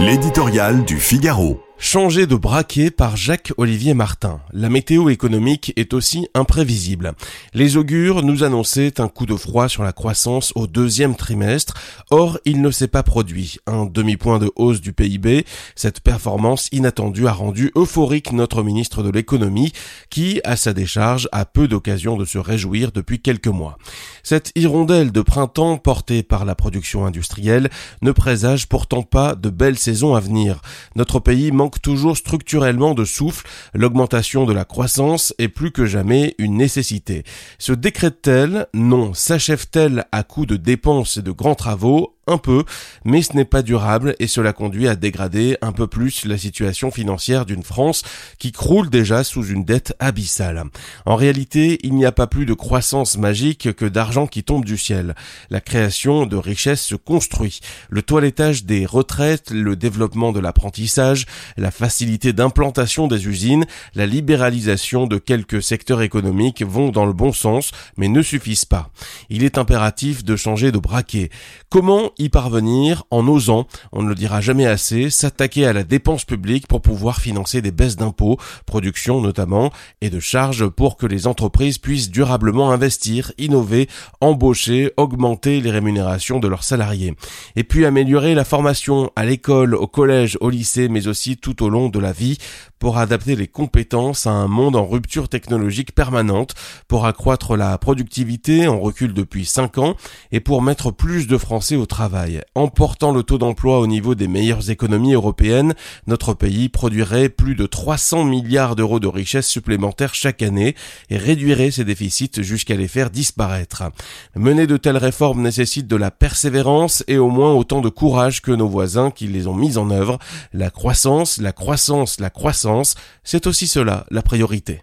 L'éditorial du Figaro. Changé de braquet par Jacques-Olivier Martin. La météo économique est aussi imprévisible. Les augures nous annonçaient un coup de froid sur la croissance au deuxième trimestre. Or, il ne s'est pas produit. Un demi-point de hausse du PIB. Cette performance inattendue a rendu euphorique notre ministre de l'économie qui, à sa décharge, a peu d'occasion de se réjouir depuis quelques mois. Cette hirondelle de printemps portée par la production industrielle ne présage pourtant pas de belles saisons à venir. Notre pays manque toujours structurellement de souffle, l'augmentation de la croissance est plus que jamais une nécessité. Se décrète-t-elle? Non. S'achève-t-elle à coup de dépenses et de grands travaux? Un peu, mais ce n'est pas durable et cela conduit à dégrader un peu plus la situation financière d'une France qui croule déjà sous une dette abyssale. En réalité, il n'y a pas plus de croissance magique que d'argent qui tombe du ciel. La création de richesses se construit. Le toilettage des retraites, le développement de l'apprentissage, la facilité d'implantation des usines, la libéralisation de quelques secteurs économiques vont dans le bon sens, mais ne suffisent pas. Il est impératif de changer de braquet. Comment y parvenir en osant, on ne le dira jamais assez, s'attaquer à la dépense publique pour pouvoir financer des baisses d'impôts, production notamment, et de charges pour que les entreprises puissent durablement investir, innover, embaucher, augmenter les rémunérations de leurs salariés. Et puis améliorer la formation à l'école, au collège, au lycée, mais aussi tout au long de la vie pour adapter les compétences à un monde en rupture technologique permanente, pour accroître la productivité en recul depuis 5 ans et pour mettre plus de Français au travail en portant le taux d'emploi au niveau des meilleures économies européennes, notre pays produirait plus de 300 milliards d'euros de richesses supplémentaires chaque année et réduirait ses déficits jusqu'à les faire disparaître. Mener de telles réformes nécessite de la persévérance et au moins autant de courage que nos voisins qui les ont mises en œuvre. La croissance, la croissance, la croissance, c'est aussi cela la priorité.